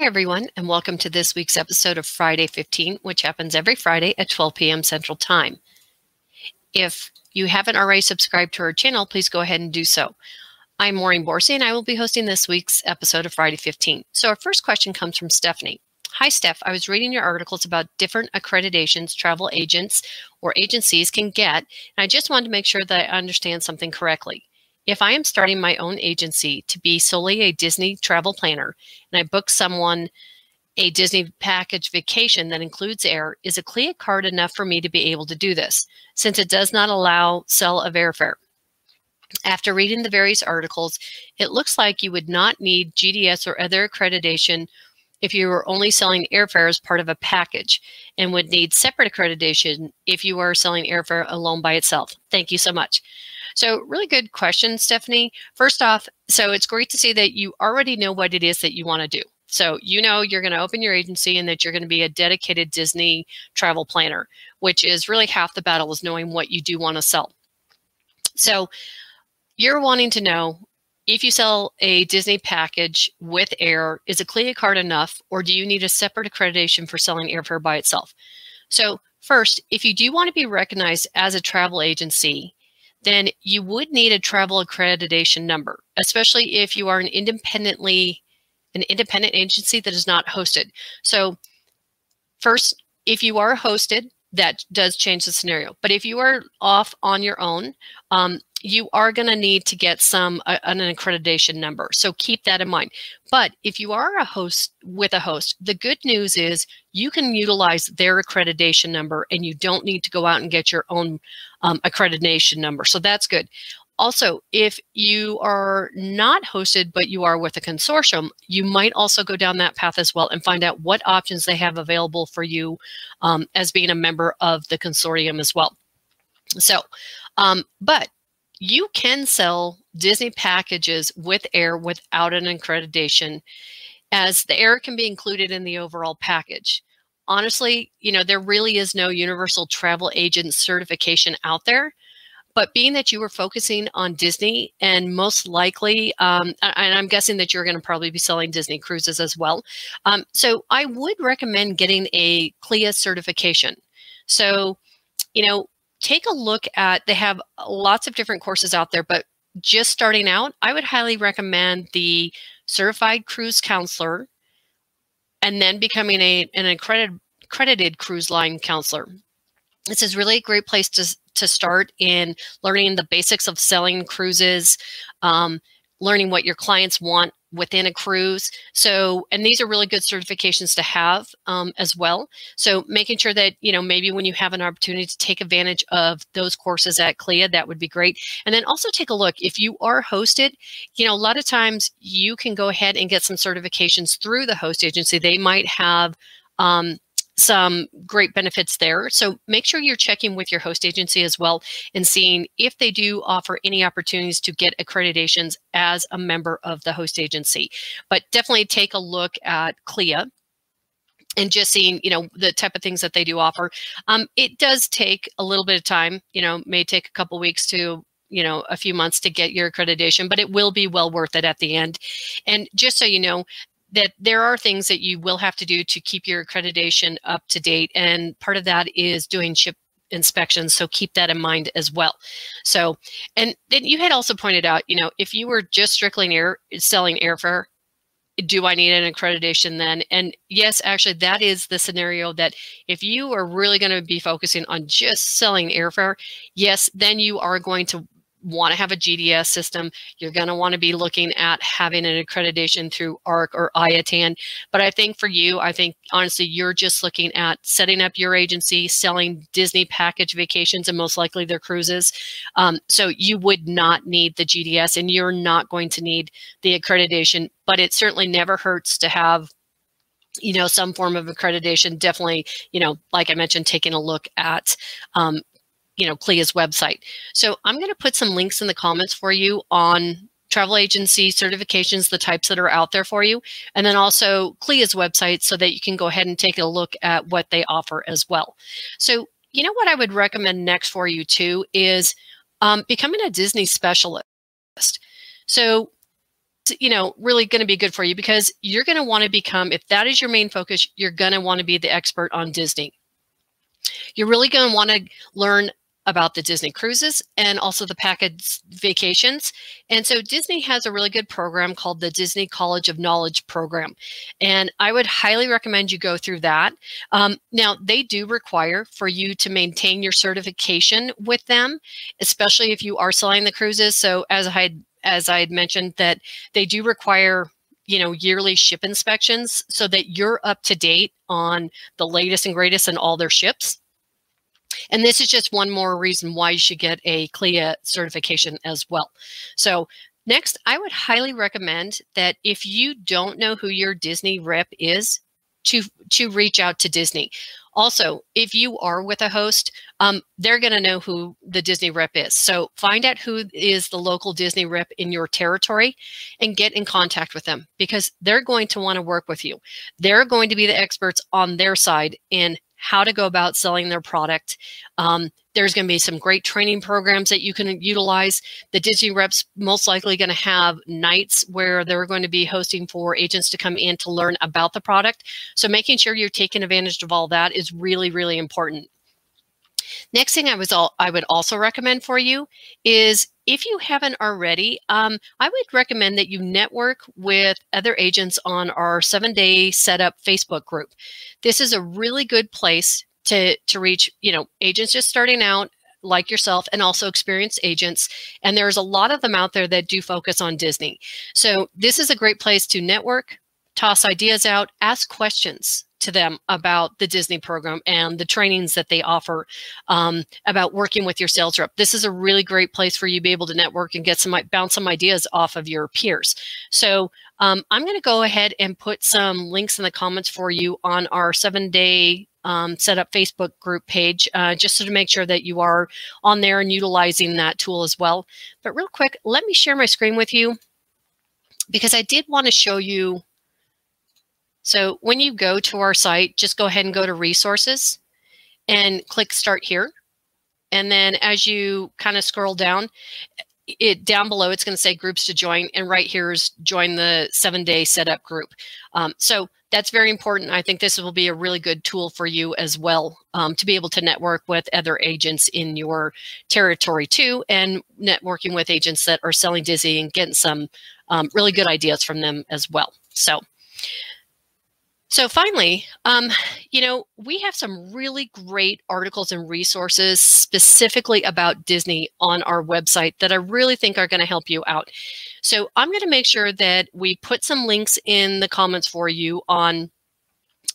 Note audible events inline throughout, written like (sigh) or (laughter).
Hi, everyone, and welcome to this week's episode of Friday 15, which happens every Friday at 12 p.m. Central Time. If you haven't already subscribed to our channel, please go ahead and do so. I'm Maureen Borsey, and I will be hosting this week's episode of Friday 15. So, our first question comes from Stephanie. Hi, Steph. I was reading your articles about different accreditations travel agents or agencies can get, and I just wanted to make sure that I understand something correctly. If I am starting my own agency to be solely a Disney travel planner and I book someone a Disney package vacation that includes air, is a CLIA card enough for me to be able to do this since it does not allow sell of airfare? After reading the various articles, it looks like you would not need GDS or other accreditation if you were only selling airfare as part of a package and would need separate accreditation if you are selling airfare alone by itself. Thank you so much. So, really good question, Stephanie. First off, so it's great to see that you already know what it is that you want to do. So, you know, you're going to open your agency and that you're going to be a dedicated Disney travel planner, which is really half the battle is knowing what you do want to sell. So, you're wanting to know if you sell a Disney package with air, is a CLIA card enough, or do you need a separate accreditation for selling airfare by itself? So, first, if you do want to be recognized as a travel agency, then you would need a travel accreditation number, especially if you are an independently an independent agency that is not hosted. So first, if you are hosted, that does change the scenario. But if you are off on your own, um, you are going to need to get some uh, an accreditation number. So keep that in mind. But if you are a host with a host, the good news is you can utilize their accreditation number and you don't need to go out and get your own um, accreditation number. So that's good. Also, if you are not hosted, but you are with a consortium, you might also go down that path as well and find out what options they have available for you um, as being a member of the consortium as well. So, um, but you can sell Disney packages with air without an accreditation, as the air can be included in the overall package. Honestly, you know, there really is no universal travel agent certification out there. But being that you were focusing on Disney and most likely, um, and I'm guessing that you're going to probably be selling Disney cruises as well. Um, so I would recommend getting a CLIA certification. So, you know, take a look at, they have lots of different courses out there, but just starting out, I would highly recommend the certified cruise counselor and then becoming a, an accredited, accredited cruise line counselor. This is really a great place to, to start in learning the basics of selling cruises, um, learning what your clients want within a cruise. So, and these are really good certifications to have um, as well. So, making sure that, you know, maybe when you have an opportunity to take advantage of those courses at CLIA, that would be great. And then also take a look if you are hosted, you know, a lot of times you can go ahead and get some certifications through the host agency. They might have, um, some great benefits there. So make sure you're checking with your host agency as well and seeing if they do offer any opportunities to get accreditations as a member of the host agency. But definitely take a look at CLIA and just seeing you know the type of things that they do offer um, it does take a little bit of time you know may take a couple weeks to you know a few months to get your accreditation but it will be well worth it at the end and just so you know that there are things that you will have to do to keep your accreditation up to date. And part of that is doing ship inspections. So keep that in mind as well. So, and then you had also pointed out, you know, if you were just strictly air selling airfare, do I need an accreditation then? And yes, actually, that is the scenario that if you are really going to be focusing on just selling airfare, yes, then you are going to want to have a GDS system, you're going to want to be looking at having an accreditation through ARC or IATAN. But I think for you, I think honestly, you're just looking at setting up your agency, selling Disney package vacations, and most likely their cruises. Um, so you would not need the GDS and you're not going to need the accreditation, but it certainly never hurts to have you know some form of accreditation definitely you know like i mentioned taking a look at um, you know, CLIA's website. So I'm going to put some links in the comments for you on travel agency certifications, the types that are out there for you, and then also CLIA's website so that you can go ahead and take a look at what they offer as well. So, you know what I would recommend next for you too is um, becoming a Disney specialist. So you know really going to be good for you because you're going to want to become if that is your main focus you're going to want to be the expert on disney you're really going to want to learn about the Disney cruises and also the package vacations. And so Disney has a really good program called the Disney College of Knowledge program. And I would highly recommend you go through that. Um, now, they do require for you to maintain your certification with them, especially if you are selling the cruises. So as I had as I had mentioned that they do require you know yearly ship inspections so that you're up to date on the latest and greatest in all their ships and this is just one more reason why you should get a CLIA certification as well. So next, I would highly recommend that if you don't know who your Disney rep is, to, to reach out to Disney. Also, if you are with a host, um, they're going to know who the Disney rep is. So find out who is the local Disney rep in your territory and get in contact with them because they're going to want to work with you. They're going to be the experts on their side in how to go about selling their product. Um, there's going to be some great training programs that you can utilize. The Disney reps most likely going to have nights where they're going to be hosting for agents to come in to learn about the product. So making sure you're taking advantage of all that is really, really important. Next thing I was all I would also recommend for you is if you haven't already, um, I would recommend that you network with other agents on our seven day setup Facebook group. This is a really good place to to reach you know agents just starting out like yourself and also experienced agents. And there's a lot of them out there that do focus on Disney. So this is a great place to network, toss ideas out, ask questions to them about the Disney program and the trainings that they offer um, about working with your sales rep. This is a really great place for you to be able to network and get some bounce some ideas off of your peers. So um, I'm going to go ahead and put some links in the comments for you on our seven day um, setup Facebook group page, uh, just so to make sure that you are on there and utilizing that tool as well. But real quick, let me share my screen with you because I did want to show you so when you go to our site, just go ahead and go to resources and click start here. And then as you kind of scroll down, it down below, it's going to say groups to join. And right here is join the seven day setup group. Um, so that's very important. I think this will be a really good tool for you as well um, to be able to network with other agents in your territory too, and networking with agents that are selling Disney and getting some um, really good ideas from them as well. So so finally, um, you know, we have some really great articles and resources specifically about Disney on our website that I really think are going to help you out. So I'm going to make sure that we put some links in the comments for you on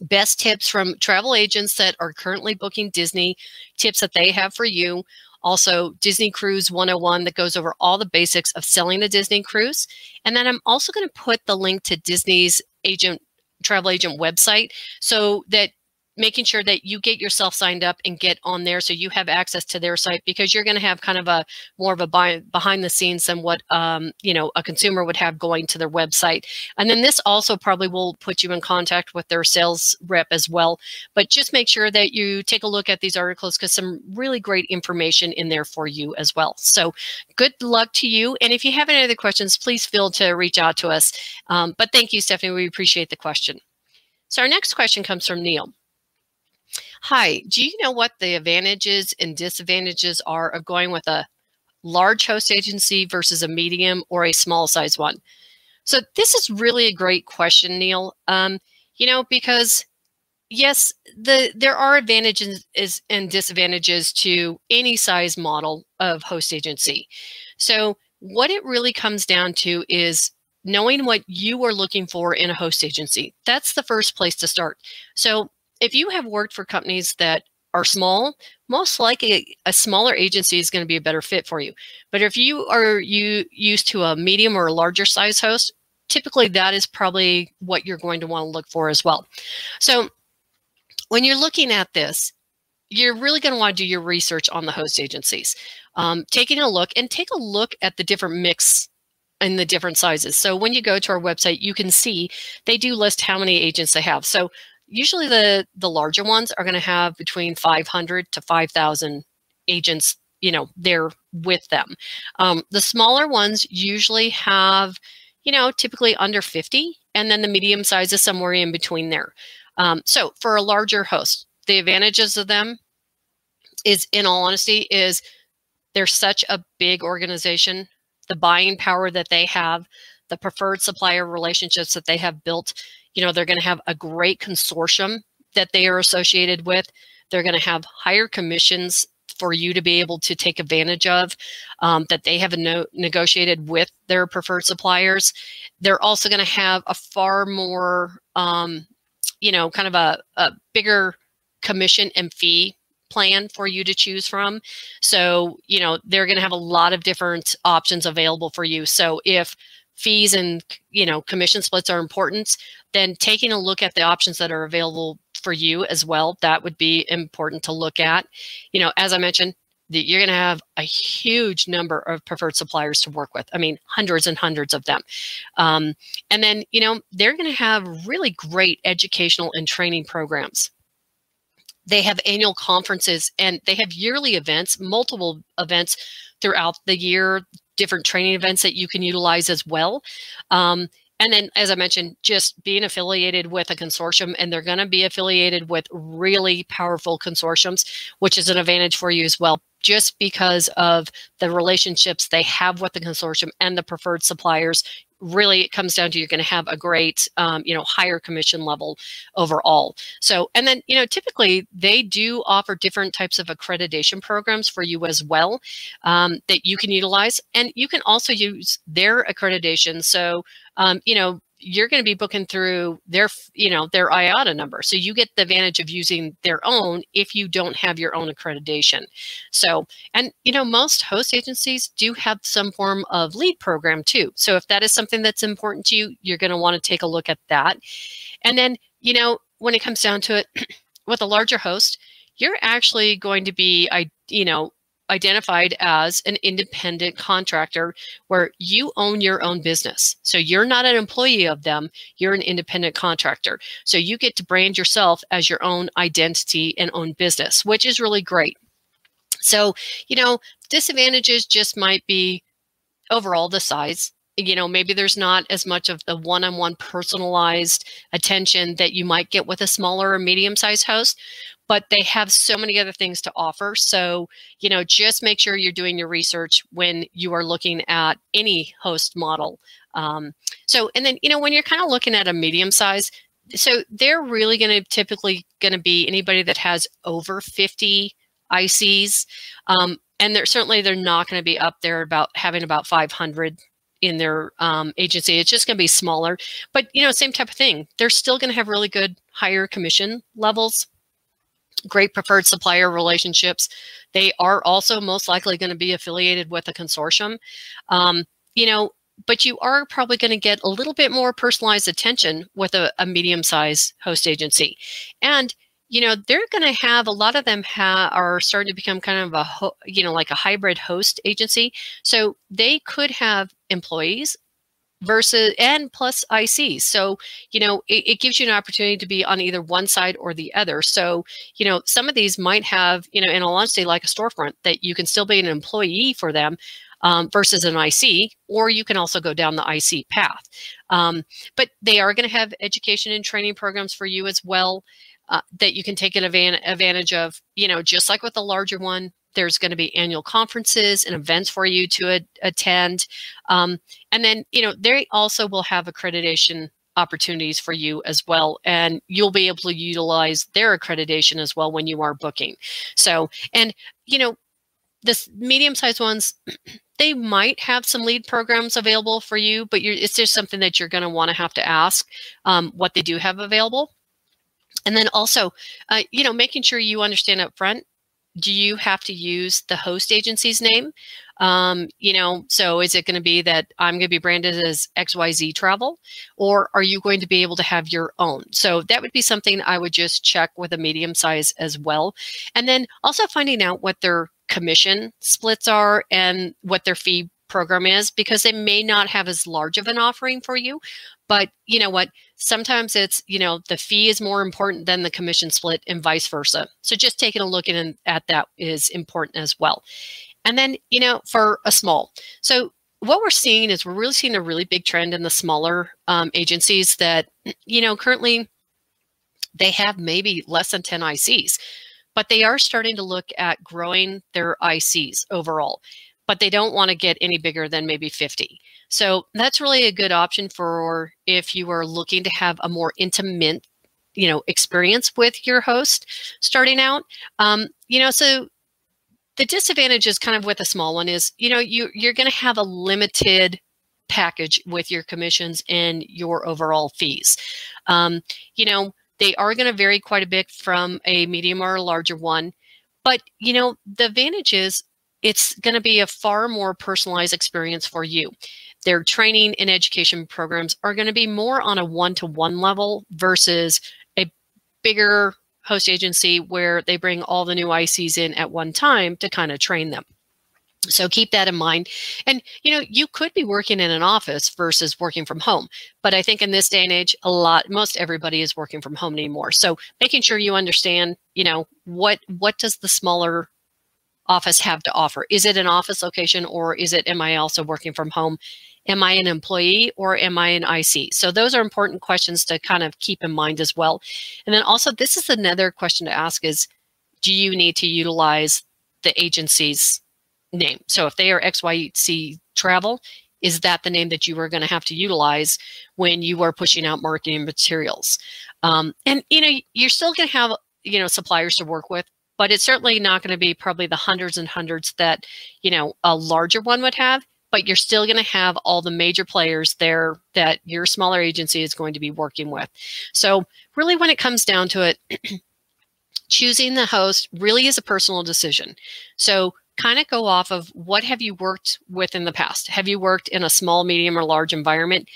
best tips from travel agents that are currently booking Disney, tips that they have for you. Also, Disney Cruise 101 that goes over all the basics of selling a Disney cruise. And then I'm also going to put the link to Disney's agent travel agent website so that making sure that you get yourself signed up and get on there so you have access to their site because you're going to have kind of a more of a behind the scenes than what um, you know a consumer would have going to their website. And then this also probably will put you in contact with their sales rep as well. But just make sure that you take a look at these articles because some really great information in there for you as well. So good luck to you. And if you have any other questions please feel to reach out to us. Um, but thank you stephanie. We appreciate the question. So our next question comes from neil Hi, do you know what the advantages and disadvantages are of going with a large host agency versus a medium or a small size one? So this is really a great question, Neil. Um, you know, because yes, the there are advantages and disadvantages to any size model of host agency. So what it really comes down to is knowing what you are looking for in a host agency. That's the first place to start. So if you have worked for companies that are small, most likely a smaller agency is going to be a better fit for you. But if you are you used to a medium or a larger size host, typically that is probably what you're going to want to look for as well. So when you're looking at this, you're really going to want to do your research on the host agencies. Um, taking a look and take a look at the different mix in the different sizes. So when you go to our website, you can see they do list how many agents they have. So usually the the larger ones are going to have between 500 to 5000 agents you know there with them um, the smaller ones usually have you know, typically under 50. And then the medium size is somewhere in between there. Um, so for a larger host, the advantages of them is, in all honesty, is they're such a big organization. The buying power that they have, the preferred supplier relationships that they have built, you know, they're going to have a great consortium that they are associated with. They're going to have higher commissions for you to be able to take advantage of um, that they have no- negotiated with their preferred suppliers. They're also going to have a far more, um, you know, kind of a, a bigger commission and fee plan for you to choose from. So, you know, they're going to have a lot of different options available for you. So, if fees and, you know, commission splits are important, then taking a look at the options that are available for you as well, that would be important to look at. You know, as I mentioned, you're going to have a huge number of preferred suppliers to work with. I mean, hundreds and hundreds of them. Um, and then, you know, they're going to have really great educational and training programs. They have annual conferences and they have yearly events, multiple events throughout the year, different training events that you can utilize as well. Um, and then, as I mentioned, just being affiliated with a consortium, and they're going to be affiliated with really powerful consortiums, which is an advantage for you as well, just because of the relationships they have with the consortium and the preferred suppliers really it comes down to you're going to have a great um, you know higher commission level overall. So and then you know typically they do offer different types of accreditation programs for you as well um, that you can utilize and you can also use their accreditation. So um, you know you're going to be booking through their you know their IATA number. So you get the advantage of using their own if you don't have your own accreditation. So and you know most host agencies do have some form of lead program too. So if that is something that's important to you you're going to want to take a look at that. And then you know when it comes down to it (clears throat) with a larger host you're actually going to be i you know identified as an independent contractor where you own your own business. So you're not an employee of them, you're an independent contractor. So you get to brand yourself as your own identity and own business, which is really great. So, you know, disadvantages just might be overall the size. You know, maybe there's not as much of the one on one personalized attention that you might get with a smaller or medium sized host but they have so many other things to offer. So, you know, just make sure you're doing your research when you are looking at any host model. Um, so, and then, you know, when you're kind of looking at a medium size, so they're really going to typically going to be anybody that has over 50 ICs. Um, and they're certainly they're not going to be up there about having about 500 in their um, agency. It's just going to be smaller, but you know, same type of thing. They're still going to have really good higher commission levels great preferred supplier relationships. They are also most likely going to be affiliated with a consortium. Um, you know, but you are probably going to get a little bit more personalized attention with a, a medium-sized host agency. And you know they're going to have a lot of them are starting to become kind of a you know like a hybrid host agency so they could have employees versus and plus IC. So, you know, it, it, gives you an opportunity to be on either one side or the other. So, you know, some of these might have, you know, in all honesty, like a storefront that you can still be an employee for them um, versus an IC, or you can also go down the IC path. Um, but they are going to have education and training programs for you as well. Uh, that you can take an advantage of, you know, just like with the larger one, there's going to be annual conferences and events for you to a- attend. Um, and then, you know, they also will have accreditation opportunities for you as well. And you'll be able to utilize their accreditation as well when you are booking. So, and, you know, this medium sized ones, (clears throat) they might have some lead programs available for you, but it's just something that you're going to want to have to ask um, what they do have available. And then also, uh, you know, making sure you understand up front do you have to use the host agency's name? Um, you know, so is it going to be that I'm going to be branded as XYZ Travel, or are you going to be able to have your own? So that would be something I would just check with a medium size as well. And then also finding out what their commission splits are and what their fee program is because they may not have as large of an offering for you but you know what sometimes it's you know the fee is more important than the commission split and vice versa. So just taking a look in, at that is important as well. And then you know for a small so what we're seeing is we're really seeing a really big trend in the smaller um, agencies that, you know, currently they have maybe less than 10 ICs, but they are starting to look at growing their ICs overall, but they don't want to get any bigger than maybe 50. So that's really a good option for if you are looking to have a more intimate you know experience with your host starting out um, you know so the disadvantage is kind of with a small one is you know you you're going to have a limited package with your commissions and your overall fees um, you know they are going to vary quite a bit from a medium or a larger one but you know the advantage is it's going to be a far more personalized experience for you their training and education programs are going to be more on a one-to-one level versus a bigger host agency where they bring all the new ICs in at one time to kind of train them. So keep that in mind. And you know, you could be working in an office versus working from home. But I think in this day and age, a lot most everybody is working from home anymore. So making sure you understand, you know, what what does the smaller office have to offer? Is it an office location or is it am I also working from home? Am I an employee or am I an IC? So those are important questions to kind of keep in mind as well. And then also, this is another question to ask is, do you need to utilize the agency's name? So if they are XYZ Travel, is that the name that you are going to have to utilize when you are pushing out marketing materials? Um, and, you know, you're still going to have, you know, suppliers to work with, but it's certainly not going to be probably the hundreds and hundreds that, you know, a larger one would have but you're still going to have all the major players there that your smaller agency is going to be working with. So, really, when it comes down to it, (clears throat) choosing the host really is a personal decision. So, kind of go off of what have you worked with in the past? Have you worked in a small, medium, or large environment?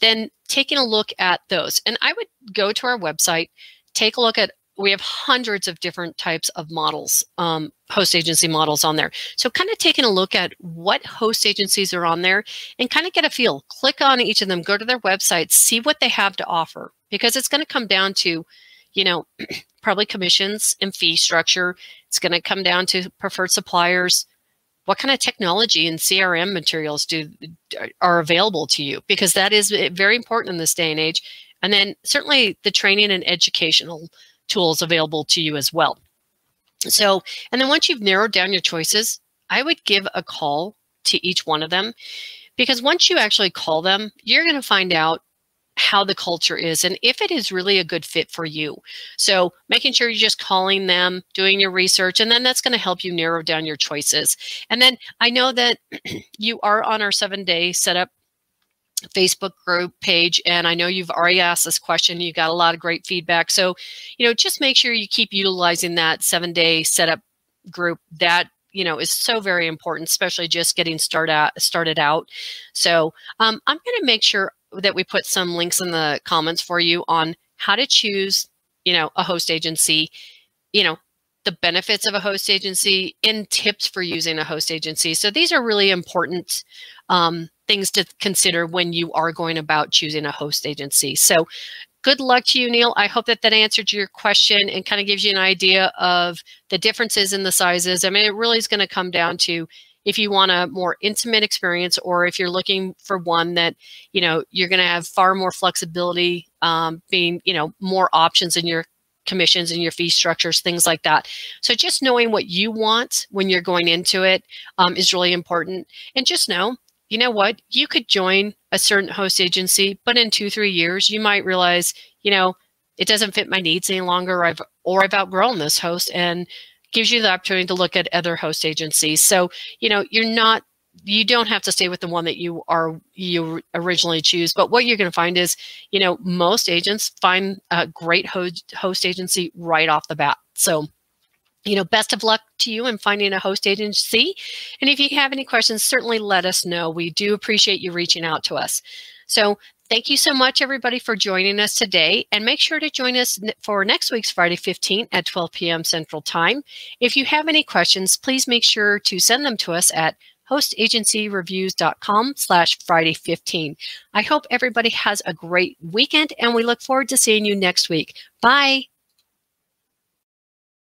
Then taking a look at those. And I would go to our website, take a look at we have hundreds of different types of models, um, host agency models on there. So kind of taking a look at what host agencies are on there and kind of get a feel. Click on each of them, go to their website, see what they have to offer because it's going to come down to, you know, (clears throat) probably commissions and fee structure. It's going to come down to preferred suppliers. What kind of technology and CRM materials do are available to you? Because that is very important in this day and age. And then certainly the training and educational tools available to you as well. So, and then once you've narrowed down your choices, I would give a call to each one of them because once you actually call them, you're going to find out how the culture is and if it is really a good fit for you. So, making sure you're just calling them, doing your research, and then that's going to help you narrow down your choices. And then I know that (clears throat) you are on our seven day setup Facebook group page. And I know you've already asked this question. You got a lot of great feedback. So, you know, just make sure you keep utilizing that seven day setup group. That you know is so very important, especially just getting started out, started out. So um, I'm going to make sure that we put some links in the comments for you on how to choose, you know, a host agency. You know, the benefits of a host agency and tips for using a host agency. So these are really important um, things to consider when you are going about choosing a host agency. So good luck to you, Neil. I hope that that answered your question and kind of gives you an idea of the differences in the sizes. I mean, it really is going to come down to if you want a more intimate experience or if you're looking for one that, you know, you're going to have far more flexibility, um, being, you know, more options in your commissions and your fee structures, things like that. So just knowing what you want when you're going into it um, is really important. And just know you know what, you could join a certain host agency, but in two, three years, you might realize, you know, it doesn't fit my needs any longer, or I've, or I've outgrown this host and gives you the opportunity to look at other host agencies. So, you know, you're not, you don't have to stay with the one that you are, you originally choose. But what you're going to find is, you know, most agents find a great host, host agency right off the bat. So, you know, best of luck to you in finding a host agency. And if you have any questions, certainly let us know. We do appreciate you reaching out to us. So thank you so much, everybody, for joining us today. And make sure to join us for next week's Friday 15 at 12 p.m. Central Time. If you have any questions, please make sure to send them to us at hostagencyreviews.com slash Friday 15. I hope everybody has a great weekend and we look forward to seeing you next week. Bye.